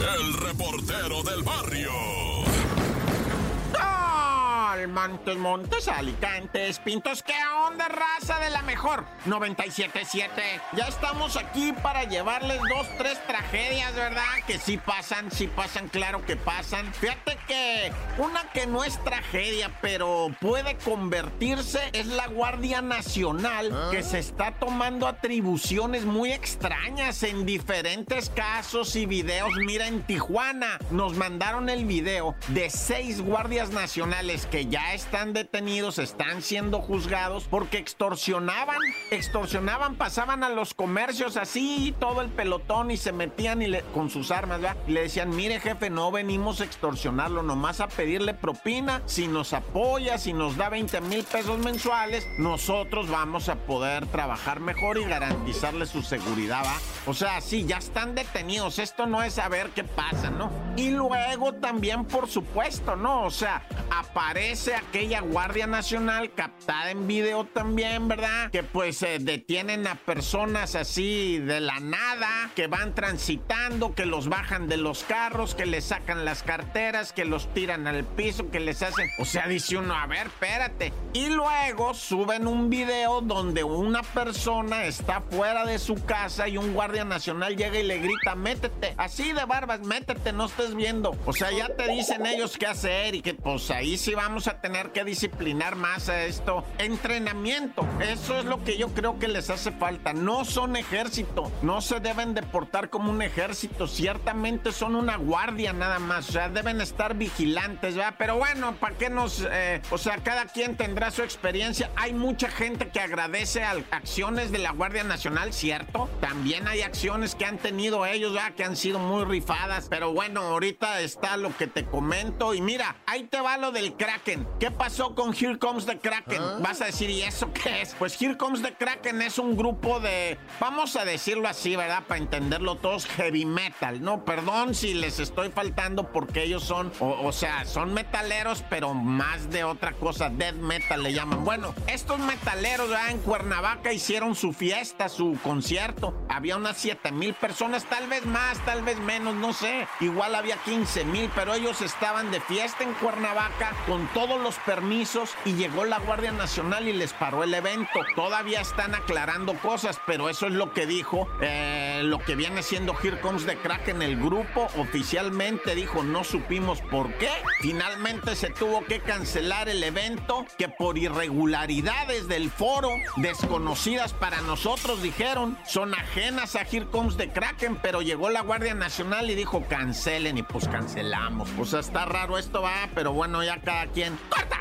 el reportero del barrio. Montes, Montes, Alicantes, Pintos, ¿qué onda, raza de la mejor? 97.7. Ya estamos aquí para llevarles dos, tres tragedias, ¿verdad? Que sí pasan, sí pasan, claro que pasan. Fíjate que una que no es tragedia, pero puede convertirse, es la Guardia Nacional, ¿Ah? que se está tomando atribuciones muy extrañas en diferentes casos y videos. Mira, en Tijuana nos mandaron el video de seis guardias nacionales que ya están detenidos, están siendo juzgados porque extorsionaban, extorsionaban, pasaban a los comercios así, todo el pelotón y se metían y le- con sus armas, ¿verdad? Y le decían, mire jefe, no venimos a extorsionarlo, nomás a pedirle propina, si nos apoya, si nos da 20 mil pesos mensuales, nosotros vamos a poder trabajar mejor y garantizarle su seguridad, ¿va? O sea, sí, ya están detenidos, esto no es saber qué pasa, ¿no? Y luego también, por supuesto, ¿no? O sea, aparece aquella Guardia Nacional captada en video también, ¿verdad? Que pues eh, detienen a personas así de la nada, que van transitando, que los bajan de los carros, que les sacan las carteras, que los tiran al piso, que les hacen... O sea, dice uno, a ver, espérate. Y luego suben un video donde una persona está fuera de su casa y un Guardia Nacional llega y le grita, métete, así de barbas, métete, no estés viendo. O sea, ya te dicen ellos qué hacer y que pues ahí sí vamos a tener que disciplinar más a esto. Entrenamiento, eso es lo que yo creo que les hace falta. No son ejército, no se deben de portar como un ejército, ciertamente son una guardia nada más, o sea, deben estar vigilantes, ¿verdad? Pero bueno, ¿para qué nos... eh, o sea, cada quien tendrá su experiencia. Hay mucha gente que agradece a acciones de la Guardia Nacional, ¿cierto? También hay acciones que han tenido ellos, ¿verdad? Que han sido muy rifadas. Pero bueno, ahorita está lo que te comento. Y mira, ahí te va lo del Kraken. ¿Qué pasó con Here Comes the Kraken? Vas a decir, ¿y eso qué es? Pues Here Comes the Kraken es un grupo de, vamos a decirlo así, ¿verdad? Para entenderlo todos, heavy metal. No, perdón si les estoy faltando porque ellos son, o, o sea, son metaleros, pero más de otra cosa, death metal le llaman. Bueno, estos metaleros ¿verdad? en Cuernavaca hicieron su fiesta, su concierto. Había unas 7 mil personas, tal vez más, tal vez menos, no sé. Igual había 15 mil, pero ellos estaban de fiesta en Cuernavaca con todos los permisos y llegó la Guardia Nacional y les paró el evento. Todavía están aclarando cosas, pero eso es lo que dijo eh, lo que viene siendo Here Comes the Crack en el grupo. Oficialmente dijo, no supimos por qué. Finalmente se tuvo que cancelar el evento que por irregularidades del foro, desconocidas para nosotros, dijeron, son ajenas a Here Comes Kraken, pero llegó la Guardia Nacional y dijo, cancelen y pues cancelamos. Sea, está raro esto va, pero bueno, ya cada quien. ¡Corte!